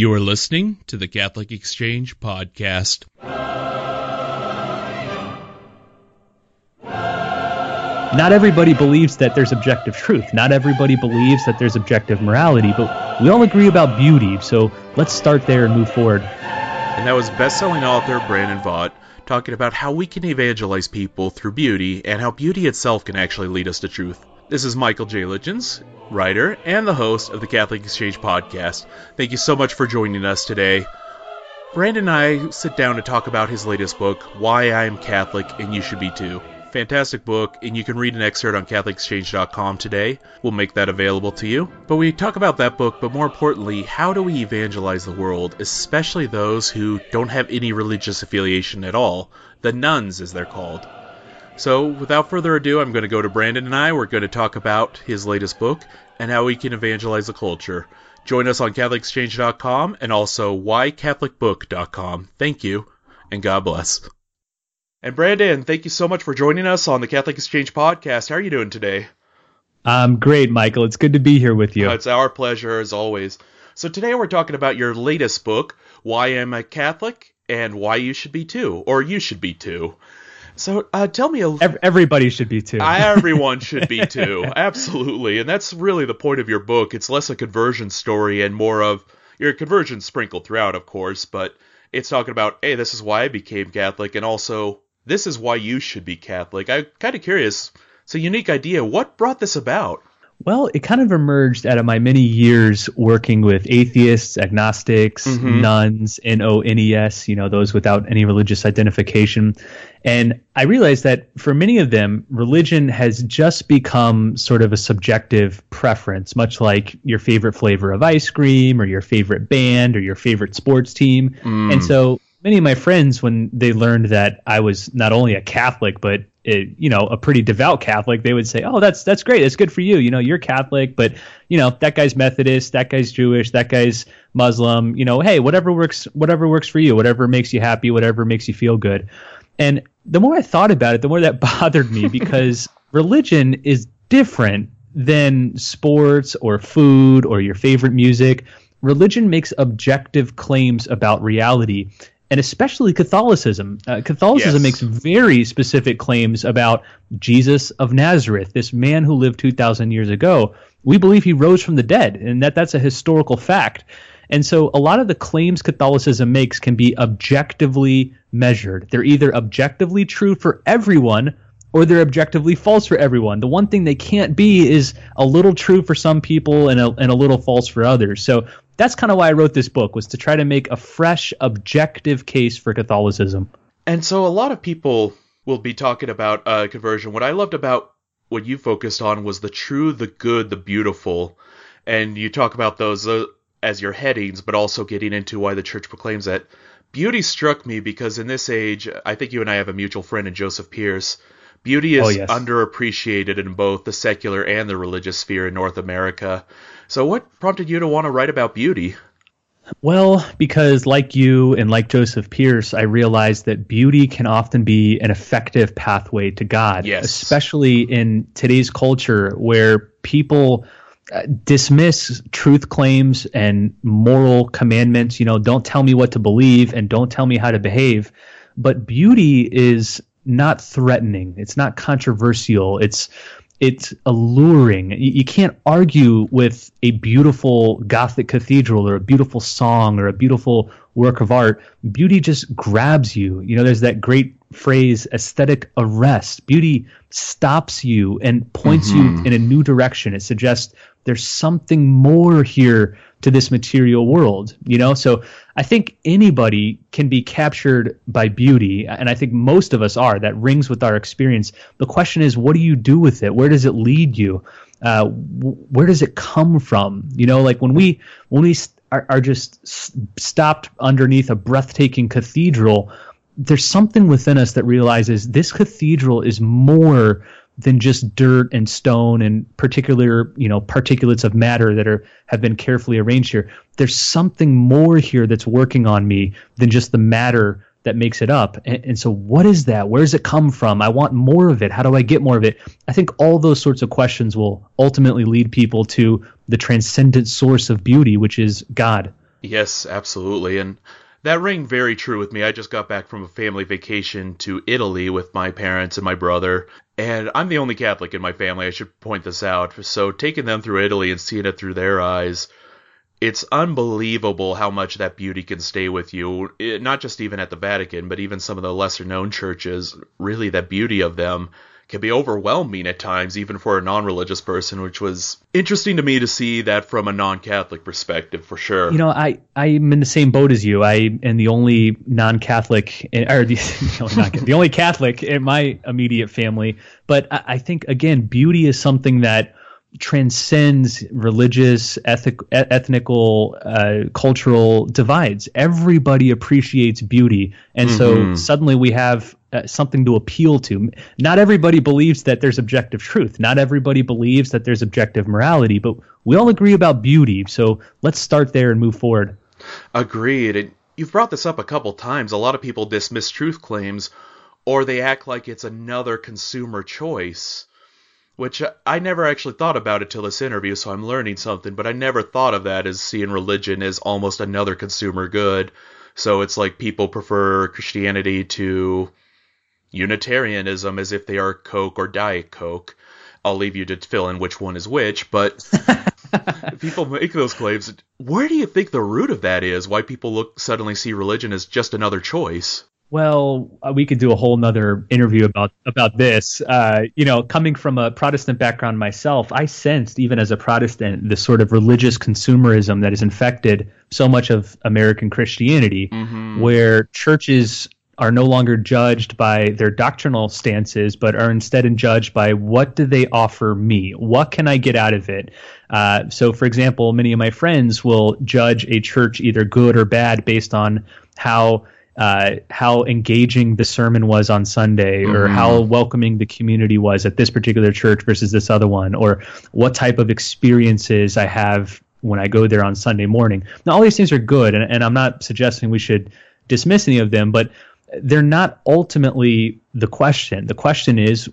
You are listening to the Catholic Exchange Podcast. Not everybody believes that there's objective truth. Not everybody believes that there's objective morality, but we all agree about beauty. So let's start there and move forward. And that was best-selling author Brandon Vogt talking about how we can evangelize people through beauty and how beauty itself can actually lead us to truth. This is Michael J. Lichens, writer and the host of the Catholic Exchange podcast. Thank you so much for joining us today. Brandon and I sit down to talk about his latest book, Why I Am Catholic and You Should Be Too. Fantastic book, and you can read an excerpt on CatholicExchange.com today. We'll make that available to you. But we talk about that book, but more importantly, how do we evangelize the world, especially those who don't have any religious affiliation at all? The nones, as they're called. So, without further ado, I'm going to go to Brandon and I. We're going to talk about his latest book and how we can evangelize the culture. Join us on CatholicExchange.com and also whycatholicbook.com. Thank you, and God bless. And Brandon, thank you so much for joining us on the Catholic Exchange podcast. How are you doing today? I'm great, Michael. It's good to be here with you. Uh, it's our pleasure, as always. So, today we're talking about your latest book, Why I'm I Catholic? and Why You Should Be Too, or You Should Be Too. So uh, tell me a everybody should be too. everyone should be too. Absolutely. And that's really the point of your book. It's less a conversion story and more of your conversion sprinkled throughout, of course, but it's talking about, hey, this is why I became Catholic and also this is why you should be Catholic. I'm kind of curious. It's a unique idea. What brought this about? Well, it kind of emerged out of my many years working with atheists, agnostics, mm-hmm. nones, N O N E S, you know, those without any religious identification. And I realized that for many of them, religion has just become sort of a subjective preference, much like your favorite flavor of ice cream or your favorite band or your favorite sports team. Mm. And so many of my friends, when they learned that I was not only a Catholic, but it, you know, a pretty devout Catholic, they would say, "Oh, that's that's great. That's good for you. You know, you're Catholic, but you know, that guy's Methodist, that guy's Jewish, that guy's Muslim. You know, hey, whatever works, whatever works for you, whatever makes you happy, whatever makes you feel good." And the more I thought about it, the more that bothered me because religion is different than sports or food or your favorite music. Religion makes objective claims about reality and especially Catholicism. Uh, Catholicism yes. makes very specific claims about Jesus of Nazareth, this man who lived 2,000 years ago. We believe he rose from the dead, and that that's a historical fact. And so a lot of the claims Catholicism makes can be objectively measured. They're either objectively true for everyone or they're objectively false for everyone. The one thing they can't be is a little true for some people and a, and a little false for others. So that's kind of why I wrote this book was to try to make a fresh, objective case for Catholicism. And so a lot of people will be talking about uh, conversion. What I loved about what you focused on was the true, the good, the beautiful, and you talk about those uh, as your headings, but also getting into why the church proclaims that. Beauty struck me because in this age, I think you and I have a mutual friend in Joseph Pearce Beauty is oh, yes. underappreciated in both the secular and the religious sphere in North America. So, what prompted you to want to write about beauty? Well, because like you and like Joseph Pearce, I realized that beauty can often be an effective pathway to God, yes. especially in today's culture where people uh, dismiss truth claims and moral commandments. You know, don't tell me what to believe and don't tell me how to behave. But beauty is not threatening. It's not controversial. It's it's alluring. You, you, can't argue with a beautiful Gothic cathedral or a beautiful song or a beautiful work of art. Beauty just grabs you. You know, there's that great phrase, aesthetic arrest. Beauty stops you and points mm-hmm. you in a new direction. It suggests there's something more here to this material world, you know? So I think anybody can be captured by beauty, and I think most of us are. That rings with our experience. The question is, what do you do with it? Where does it lead you? Uh, where does it come from? You know, like when we when we are, are just stopped underneath a breathtaking cathedral, there's something within us that realizes this cathedral is more than just dirt and stone and particular you know particulates of matter that are have been carefully arranged here. There's something more here that's working on me than just the matter that makes it up. And, and, so what is that? Where does it come from? I want more of it. How do i get more of it? I think all those sorts of questions will ultimately lead people to the transcendent source of beauty which is god. Yes, absolutely. And that rang very true with me. I just got back from a family vacation to Italy with my parents and my brother, and I'm the only Catholic in my family. I should point this out. So taking them through Italy and seeing it through their eyes, it's unbelievable how much that beauty can stay with you. It, not just even at the Vatican, but even some of the lesser known churches. Really, that beauty of them can be overwhelming at times, even for a non religious person, which was interesting to me to see that from a non Catholic perspective, for sure. You know, I, I'm in the same boat as you. I am the only non Catholic, or the, no, the only Catholic in my immediate family. But I, I think, again, beauty is something that transcends religious, ethic, ethnical, uh, cultural divides. Everybody appreciates beauty, and mm-hmm. so suddenly we have uh, something to appeal to. Not everybody believes that there's objective truth. Not everybody believes that there's objective morality, but we all agree about beauty. So let's start there and move forward. Agreed. And you've brought this up a couple times. A lot of people dismiss truth claims, or they act like it's another consumer choice which I never actually thought about it till this interview, so I'm learning something, but I never thought of that as seeing religion as almost another consumer good. So it's like people prefer Christianity to Unitarianism as if they are Coke or Diet Coke. I'll leave you to fill in which one is which, but people make those claims. Where do you think the root of that is? Why people look suddenly see religion as just another choice? Well, uh, we could do a whole nother interview about about this. Uh, you know, coming from a Protestant background myself, I sensed even as a Protestant the sort of religious consumerism that has infected so much of American Christianity, mm-hmm. where churches are no longer judged by their doctrinal stances, but are instead judged by what do they offer me? What can I get out of it? Uh, so, for example, many of my friends will judge a church either good or bad based on how uh, how engaging the sermon was on Sunday, or mm-hmm. how welcoming the community was at this particular church versus this other one, or what type of experiences I have when I go there on Sunday morning. Now, all these things are good, and, and I'm not suggesting we should dismiss any of them, but they're not ultimately the question. The question is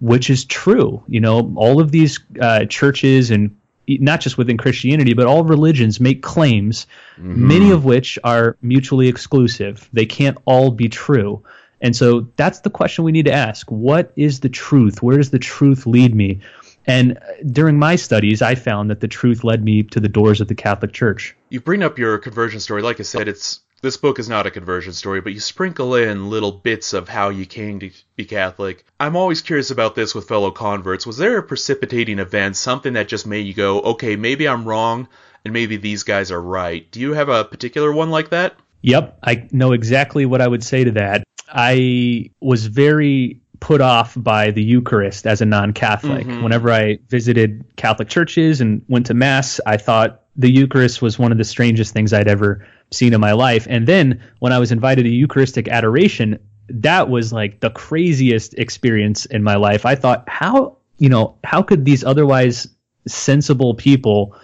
which is true. You know, all of these uh, churches and not just within Christianity, but all religions make claims, mm-hmm. many of which are mutually exclusive. They can't all be true. And so that's the question we need to ask. What is the truth? Where does the truth lead me? And during my studies, I found that the truth led me to the doors of the Catholic Church. You bring up your conversion story. Like I said, it's this book is not a conversion story, but you sprinkle in little bits of how you came to be Catholic. I'm always curious about this with fellow converts. Was there a precipitating event, something that just made you go, okay, maybe I'm wrong, and maybe these guys are right? Do you have a particular one like that? Yep, I know exactly what I would say to that. I was very put off by the Eucharist as a non Catholic. Mm-hmm. Whenever I visited Catholic churches and went to Mass, I thought the Eucharist was one of the strangest things I'd ever seen in my life. And then when I was invited to Eucharistic adoration, that was like the craziest experience in my life. I thought, how, you know, how could these otherwise sensible people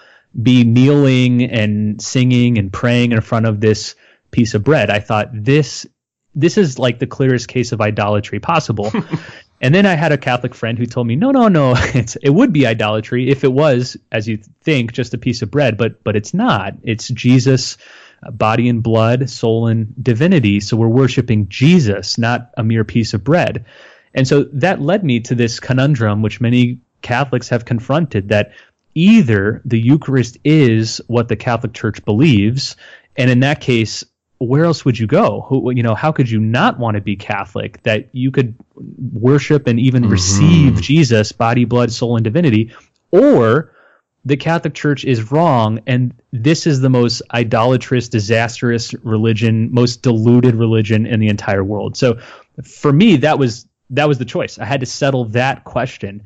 be kneeling and singing and praying in front of this piece of bread? I thought this this is like the clearest case of idolatry possible. And then I had a Catholic friend who told me, no, no, no, it's, it would be idolatry if it was, as you think, just a piece of bread, but but it's not. It's Jesus, body and blood, soul and divinity. So we're worshiping Jesus, not a mere piece of bread. And so that led me to this conundrum, which many Catholics have confronted, that either the Eucharist is what the Catholic Church believes, and in that case, where else would you go? Who, you know, how could you not want to be Catholic? That you could worship and even mm-hmm. receive Jesus, body, blood, soul, and divinity, or the Catholic Church is wrong, and this is the most idolatrous, disastrous religion, most deluded religion in the entire world. So, for me, that was that was the choice. I had to settle that question.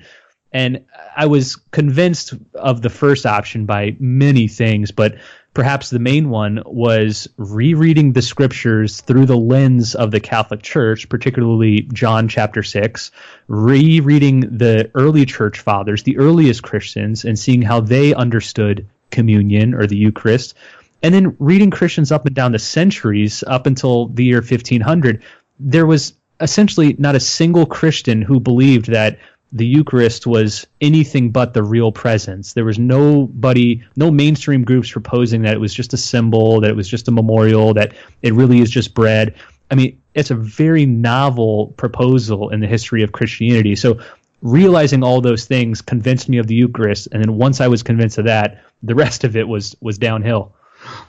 And I was convinced of the first option by many things, but perhaps the main one was rereading the scriptures through the lens of the Catholic Church, particularly John chapter 6, rereading the early church fathers, the earliest Christians, and seeing how they understood communion or the Eucharist, and then reading Christians up and down the centuries up until the year 1500. There was essentially not a single Christian who believed that the Eucharist was anything but the real presence. There was nobody, no mainstream groups proposing that it was just a symbol, that it was just a memorial, that it really is just bread. I mean, it's a very novel proposal in the history of Christianity. So realizing all those things convinced me of the Eucharist, and then once I was convinced of that, the rest of it was was downhill.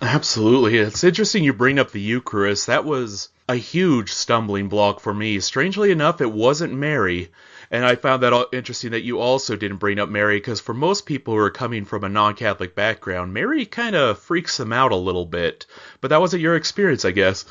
Absolutely. It's interesting you bring up the Eucharist. That was a huge stumbling block for me. Strangely enough, it wasn't Mary. And I found that interesting that you also didn't bring up Mary because for most people who are coming from a non Catholic background, Mary kind of freaks them out a little bit. But that wasn't your experience, I guess.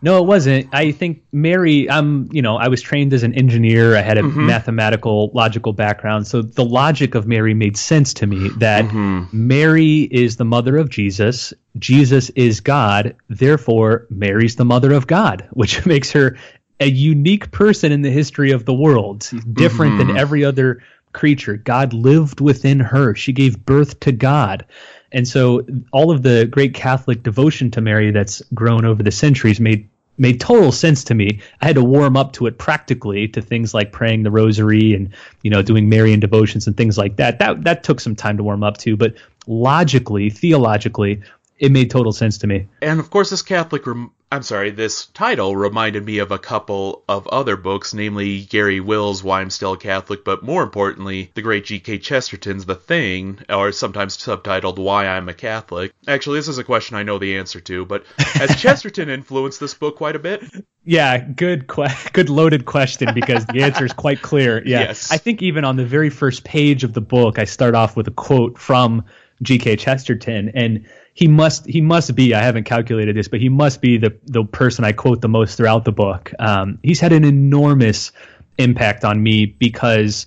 No, it wasn't. I think Mary, I'm, you know, I was trained as an engineer. I had a mm-hmm. mathematical, logical background. So the logic of Mary made sense to me that mm-hmm. Mary is the mother of Jesus. Jesus is God. Therefore, Mary's the mother of God, which makes her a unique person in the history of the world, different mm-hmm. than every other creature. God lived within her. She gave birth to God. And so all of the great Catholic devotion to Mary that's grown over the centuries made made total sense to me. I had to warm up to it practically to things like praying the rosary and you know doing Marian devotions and things like that. That that took some time to warm up to, but logically, theologically, it made total sense to me. And of course, this Catholic rem- I'm sorry, this title reminded me of a couple of other books, namely Garry Wills' Why I'm Still a Catholic, but more importantly, the great G.K. Chesterton's The Thing, or sometimes subtitled Why I'm a Catholic. Actually, this is a question I know the answer to, but has Chesterton influenced this book quite a bit? Yeah, good, que- good loaded question because the answer is quite clear. Yeah, yes. I think even on the very first page of the book, I start off with a quote from G.K. Chesterton, and he must he must be I haven't calculated this, but he must be the the person I quote the most throughout the book. Um, he's had an enormous impact on me because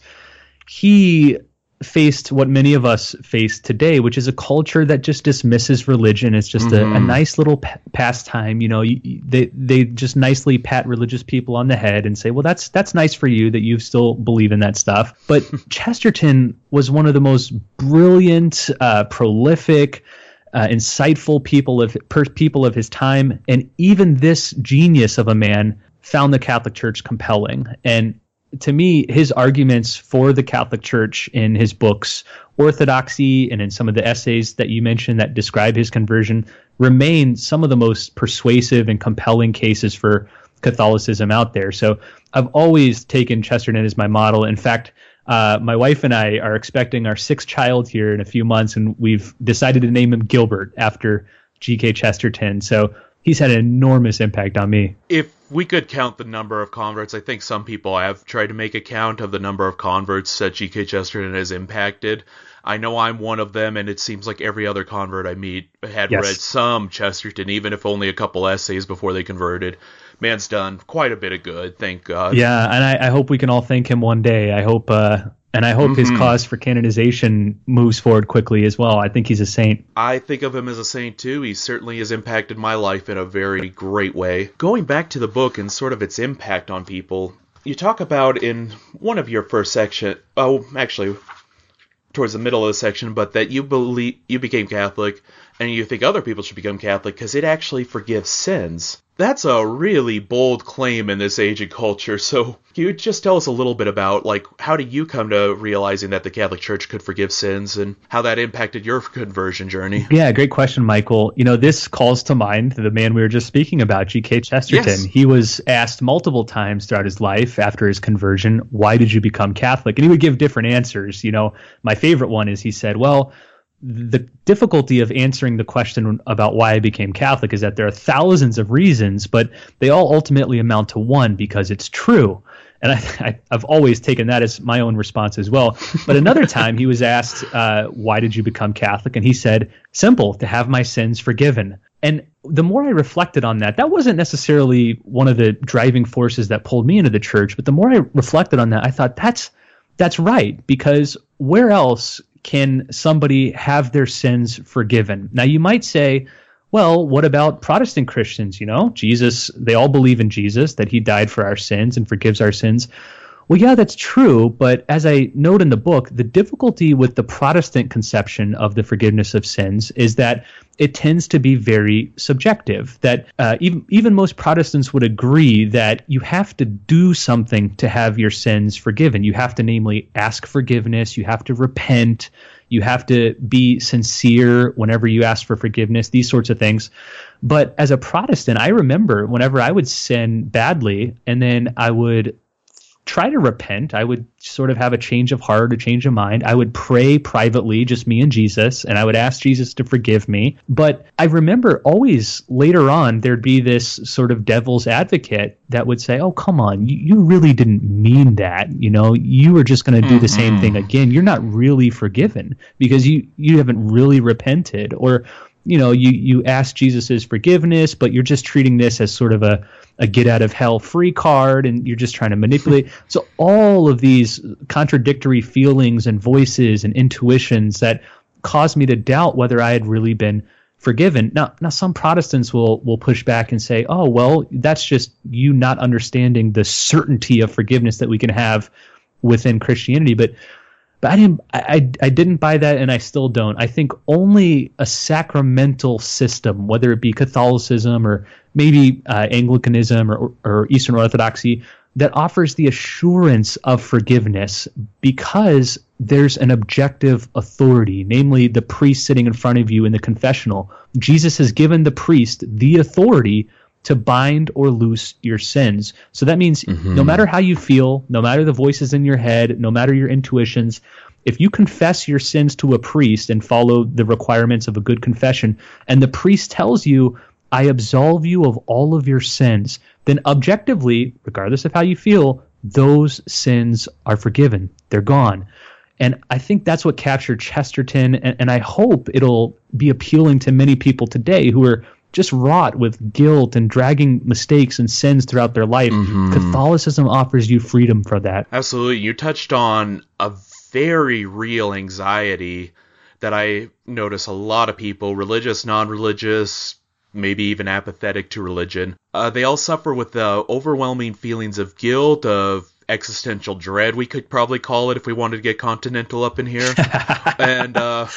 he faced what many of us face today, which is a culture that just dismisses religion. It's just mm-hmm. a, a, mm-hmm. nice little p- pastime. You know, you, they they just nicely pat religious people on the head and say, "Well, that's that's nice for you that you still believe in that stuff." But Chesterton was one of the most brilliant, uh, prolific uh, insightful people of per, people of his time, and even this genius of a man found the Catholic Church compelling. And to me, his arguments for the Catholic Church in his books, Orthodoxy, and in some of the essays that you mentioned that describe his conversion, remain some of the most persuasive and compelling cases for Catholicism out there. So I've always taken Chesterton as my model. In fact, uh, my wife and I are expecting our sixth child here in a few months, and we've decided to name him Gilbert after G.K. Chesterton. So he's had an enormous impact on me. If we could count the number of converts, I think some people have tried to make a count of the number of converts that G.K. Chesterton has impacted. I know I'm one of them, and it seems like every other convert I meet had yes. read some Chesterton, even if only a couple essays before they converted man's done quite a bit of good, thank God. Yeah, and I, I hope we can all thank him one day. I hope, uh, and I hope mm-hmm. his cause for canonization moves forward quickly as well. I think he's a saint. I think of him as a saint too. He certainly has impacted my life in a very great way. Going back to the book and sort of its impact on people, you talk about in one of your first section. Oh, actually, towards the middle of the section, but that you believe you became Catholic and you think other people should become Catholic because it actually forgives sins. That's a really bold claim in this age and culture. So, can you just tell us a little bit about like how did you come to realizing that the Catholic Church could forgive sins and how that impacted your conversion journey? Yeah, great question, Michael. You know, this calls to mind the man we were just speaking about, G.K. Chesterton. Yes. He was asked multiple times throughout his life after his conversion, "Why did you become Catholic?" And he would give different answers. You know, my favorite one is he said, "Well." The difficulty of answering the question about why I became Catholic is that there are thousands of reasons, but they all ultimately amount to one because it's true. And I, have always taken that as my own response as well. But another time he was asked, uh, Why did you become Catholic? And he said, Simple, to have my sins forgiven. And the more I reflected on that, that wasn't necessarily one of the driving forces that pulled me into the church. But the more I reflected on that, I thought, That's that's right because where else can somebody have their sins forgiven? Now, you might say, well, what about Protestant Christians? You know, Jesus, they all believe in Jesus, that he died for our sins and forgives our sins. Well, yeah, that's true. But as I note in the book, the difficulty with the Protestant conception of the forgiveness of sins is that it tends to be very subjective. That uh, even even most Protestants would agree that you have to do something to have your sins forgiven. You have to, namely, ask forgiveness. You have to repent. You have to be sincere whenever you ask for forgiveness. These sorts of things. But as a Protestant, I remember whenever I would sin badly, and then I would try to repent. I would sort of have a change of heart, a change of mind. I would pray privately, just me and Jesus, and I would ask Jesus to forgive me. But I remember always later on, there'd be this sort of devil's advocate that would say, Oh, come on, you, you really didn't mean that. You know, you were just going to do mm-hmm. the same thing mm-hmm. again. You're not really forgiven because you, you haven't really repented. Or, you know, you, you ask Jesus' forgiveness, but you're just treating this as sort of a, a get out of hell free card and you're just trying to manipulate. so all of these contradictory feelings and voices and intuitions that caused me to doubt whether I had really been forgiven. Now, now some Protestants will will push back and say, "Oh, well, that's just you not understanding the certainty of forgiveness that we can have within Christianity." But but I didn't I, I didn't buy that and I still don't. I think only a sacramental system, whether it be Catholicism or maybe uh, Anglicanism or, or Eastern Orthodoxy, that offers the assurance of forgiveness because there's an objective authority, namely the priest sitting in front of you in the confessional. Jesus has given the priest the authority to bind or loose your sins. So that means mm-hmm. no matter how you feel, no matter the voices in your head, no matter your intuitions, if you confess your sins to a priest and follow the requirements of a good confession, and the priest tells you, I absolve you of all of your sins, then objectively, regardless of how you feel, those sins are forgiven. They're gone. And I think that's what captured Chesterton, and, and I hope it'll be appealing to many people today who are just wrought with guilt and dragging mistakes and sins throughout their life. Mm-hmm. Catholicism offers you freedom for that. Absolutely. You touched on a very real anxiety that I notice a lot of people, religious, non religious, maybe even apathetic to religion, uh, they all suffer with the overwhelming feelings of guilt, of existential dread, we could probably call it if we wanted to get continental up in here. and, uh,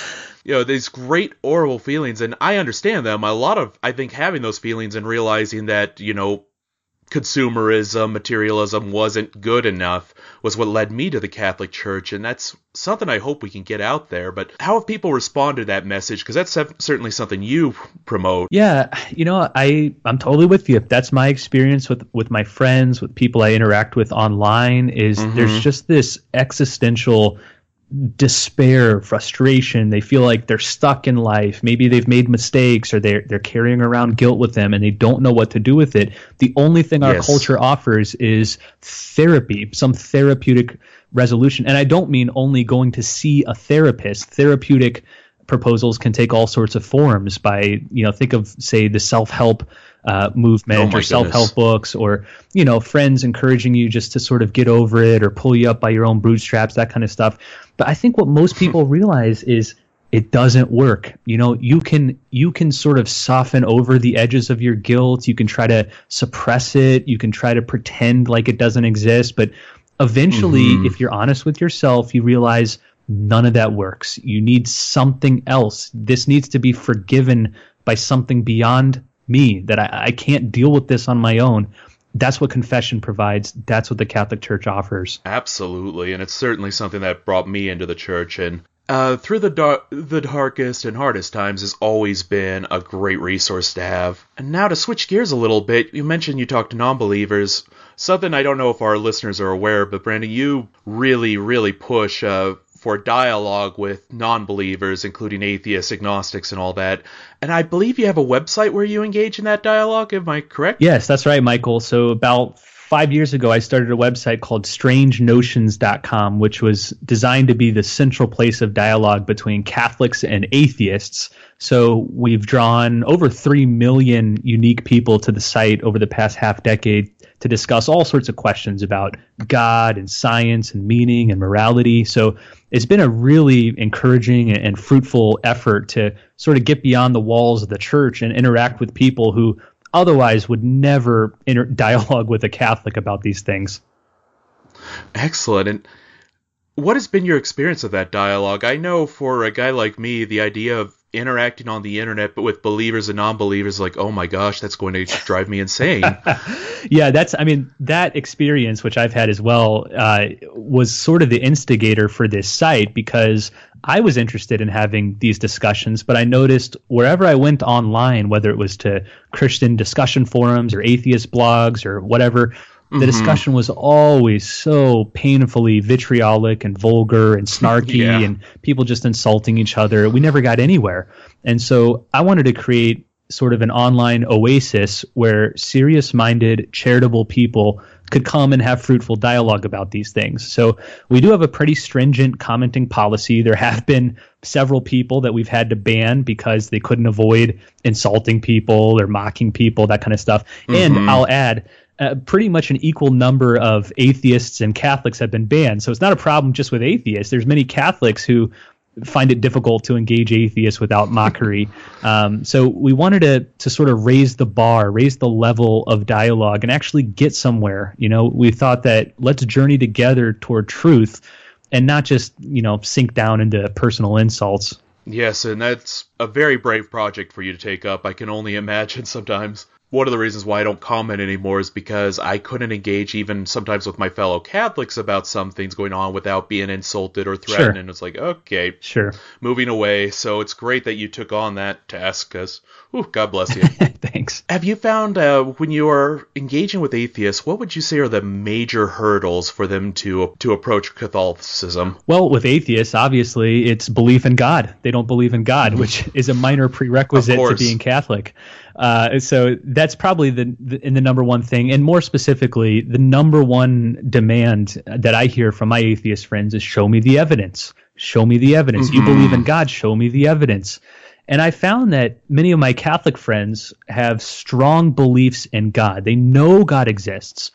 you know, these great horrible feelings, and I understand them. A lot of, I think, having those feelings and realizing that, you know, consumerism, materialism wasn't good enough was what led me to the Catholic Church, and that's something I hope we can get out there. But how have people responded to that message? Because that's certainly something you promote. Yeah, you know, I I'm totally with you. That's my experience with with my friends, with people I interact with online. Is mm-hmm. there's just this existential despair, frustration. They feel like they're stuck in life. Maybe they've made mistakes or they're they're carrying around guilt with them and they don't know what to do with it. The only thing our yes. culture offers is therapy, some therapeutic resolution. And I don't mean only going to see a therapist. Therapeutic proposals can take all sorts of forms by, you know, think of say the self-help uh, movement oh or self help books or you know friends encouraging you just to sort of get over it or pull you up by your own bootstraps that kind of stuff. But I think what most people realize is it doesn't work. You know, you can you can sort of soften over the edges of your guilt. You can try to suppress it. You can try to pretend like it doesn't exist. But eventually, mm-hmm. if you're honest with yourself, you realize none of that works. You need something else. This needs to be forgiven by something beyond me that I, I can't deal with this on my own that's what confession provides. That's what the Catholic Church offers. Absolutely, and it's certainly something that brought me into the church. And uh, through the dar- the darkest and hardest times has always been a great resource to have. And now to switch gears a little bit, you mentioned you talk to non-believers. Something I don't know if our listeners are aware, but Brandon, you really, really push uh, for dialogue with non believers, including atheists, agnostics, and all that. And I believe you have a website where you engage in that dialogue. Am I correct? Yes, that's right, Michael. So about five years ago, I started a website called strangenotions.com, which was designed to be the central place of dialogue between Catholics and atheists. So we've drawn over 3 million unique people to the site over the past half decade to discuss all sorts of questions about God and science and meaning and morality. So it's been a really encouraging and fruitful effort to sort of get beyond the walls of the church and interact with people who otherwise would never inter- dialogue with a Catholic about these things. Excellent. And what has been your experience of that dialogue? I know for a guy like me, the idea of interacting on the internet but with believers and non-believers like oh my gosh that's going to drive me insane. Yeah that's i mean that experience which i've had as well uh, was sort of the instigator for this site because i was interested in having these discussions but i noticed wherever i went online whether it was to christian discussion forums or atheist blogs or whatever the mm-hmm. discussion was always so painfully vitriolic and vulgar and snarky yeah. and people just insulting each other. We never got anywhere. And so I wanted to create sort of an online oasis where serious minded, charitable people could come and have fruitful dialogue about these things. So we do have a pretty stringent commenting policy. There have been several people that we've had to ban because they couldn't avoid insulting people or mocking people, that kind of stuff. Mm-hmm. And I'll add, uh, pretty much an equal number of atheists and Catholics have been banned. So it's not a problem just with atheists. There's many Catholics who find it difficult to engage atheists without mockery. Um, so we wanted to to sort of raise the bar, raise the level of dialogue, and actually get somewhere. You know, we thought that let's journey together toward truth, and not just you know sink down into personal insults. Yes, and that's a very brave project for you to take up. I can only imagine sometimes one of the reasons why I don't comment anymore is because I couldn't engage even sometimes with my fellow Catholics about some things going on without being insulted or threatened. Sure. And it's like, okay, sure, moving away. So it's great that you took on that task because, God bless you. Thanks. Have you found uh, when you are engaging with atheists, what would you say are the major hurdles for them to to approach Catholicism? Well, with atheists, obviously, it's belief in God. They don't believe in God, which is a minor prerequisite to being Catholic. Uh, so that's probably the, the, in the number one thing, and more specifically, the number one demand that I hear from my atheist friends is show me the evidence. Show me the evidence. Mm-hmm. You believe in God, show me the evidence. And I found that many of my Catholic friends have strong beliefs in God. They know God exists.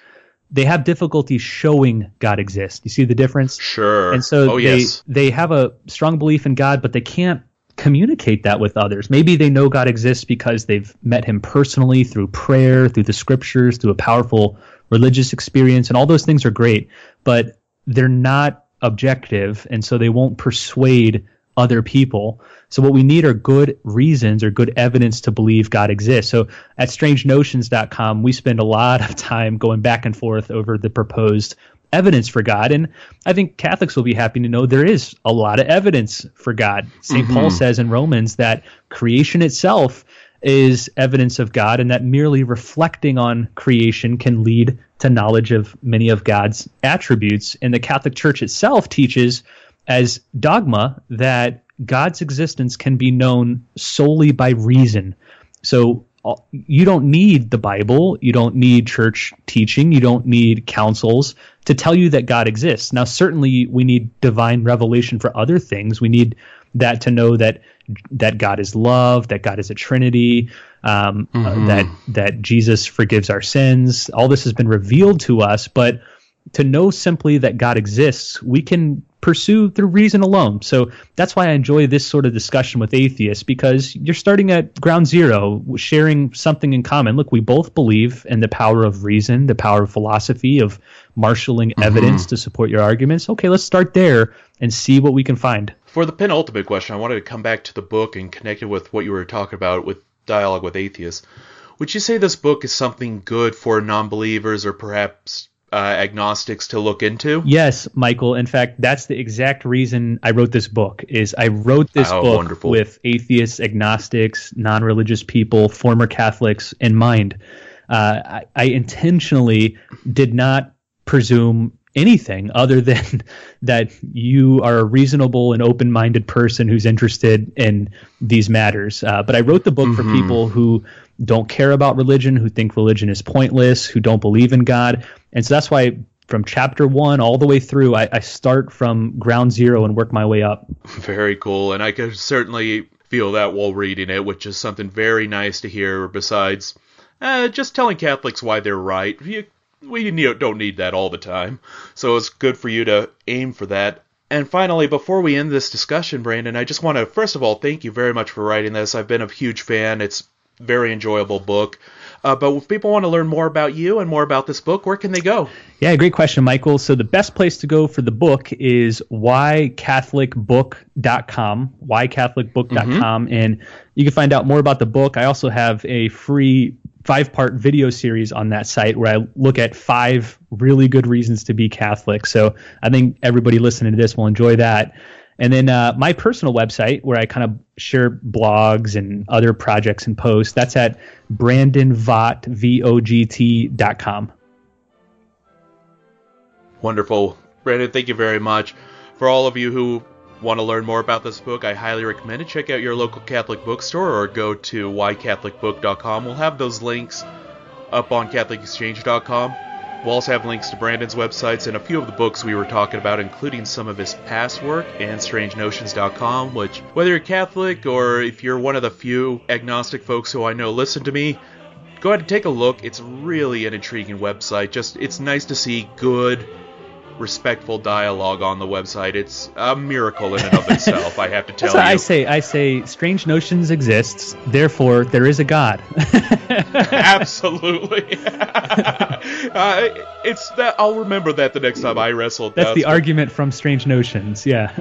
They have difficulty showing God exists. You see the difference? Sure. And so oh, they yes. they have a strong belief in God, but they can't communicate that with others. Maybe they know God exists because they've met him personally through prayer, through the scriptures, through a powerful religious experience, and all those things are great, but they're not objective, and so they won't persuade other people. So what we need are good reasons or good evidence to believe God exists. So at strangenotions.com, we spend a lot of time going back and forth over the proposed evidence for God. And I think Catholics will be happy to know there is a lot of evidence for God. saint mm-hmm. Paul says in Romans that creation itself is evidence of God, and that merely reflecting on creation can lead to knowledge of many of God's attributes. And the Catholic Church itself teaches as dogma that God's existence can be known solely by reason. So you don't need the Bible, you don't need church teaching, you don't need councils to tell you that God exists. Now, certainly, we need divine revelation for other things. We need that to know that that God is love, that God is a Trinity, um, mm-hmm. uh, that that Jesus forgives our sins. All this has been revealed to us, but to know simply that God exists, we can pursue through reason alone. So that's why I enjoy this sort of discussion with atheists because you're starting at ground zero, sharing something in common. Look, we both believe in the power of reason, the power of philosophy, of marshaling mm-hmm. evidence to support your arguments. Okay, let's start there and see what we can find. For the penultimate question, I wanted to come back to the book and connect it with what you were talking about with dialogue with atheists. Would you say this book is something good for non believers or perhaps uh, agnostics to look into? Yes, Michael. In fact, that's the exact reason I wrote this book. Is I wrote this oh, book wonderful. with atheists, agnostics, non-religious people, former Catholics in mind. Uh, I, I intentionally did not presume anything other than that you are a reasonable and open-minded person who's interested in these matters. Uh, but I wrote the book mm-hmm. for people who don't care about religion, who think religion is pointless, who don't believe in God. And so that's why from chapter one all the way through, I, I start from ground zero and work my way up. Very cool. And I could certainly feel that while reading it, which is something very nice to hear besides uh, just telling Catholics why they're right. You, we don't need that all the time. So it's good for you to aim for that. And finally, before we end this discussion, Brandon, I just want to first of all thank you very much for writing this. I've been a huge fan. It's a very enjoyable book. Uh, but if people want to learn more about you and more about this book, where can they go? Yeah, great question, Michael. So the best place to go for the book is whycatholicbook.com, whycatholicbook.com, mm-hmm. and you can find out more about the book. I also have a free five part video series on that site where I look at five really good reasons to be Catholic. So I think everybody listening to this will enjoy that. And then uh, my personal website, where I kind of share blogs and other projects and posts, that's at brandonvogt.com. Wonderful. Brandon, thank you very much. For all of you who want to learn more about this book, I highly recommend it. Check out your local Catholic bookstore or go to whycatholicbook.com. We'll have those links up on CatholicExchange.com. We'll also have links to Brandon's websites and a few of the books we were talking about, including some of his past work and StrangeNotions.com, which, whether you're Catholic or if you're one of the few agnostic folks who I know listen to me, go ahead and take a look. It's really an intriguing website. Just, it's nice to see good, respectful dialogue on the website. It's a miracle in and of itself, I have to tell you. I say. I say strange notions exists, therefore there is a God. Absolutely. uh, it's that I'll remember that the next time I wrestle. That's the argument from Strange Notions. Yeah.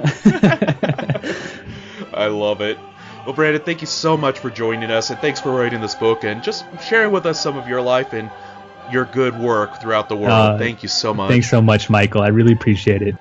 I love it. Well, Brandon, thank you so much for joining us, and thanks for writing this book and just sharing with us some of your life and your good work throughout the world. Uh, thank you so much. Thanks so much, Michael. I really appreciate it.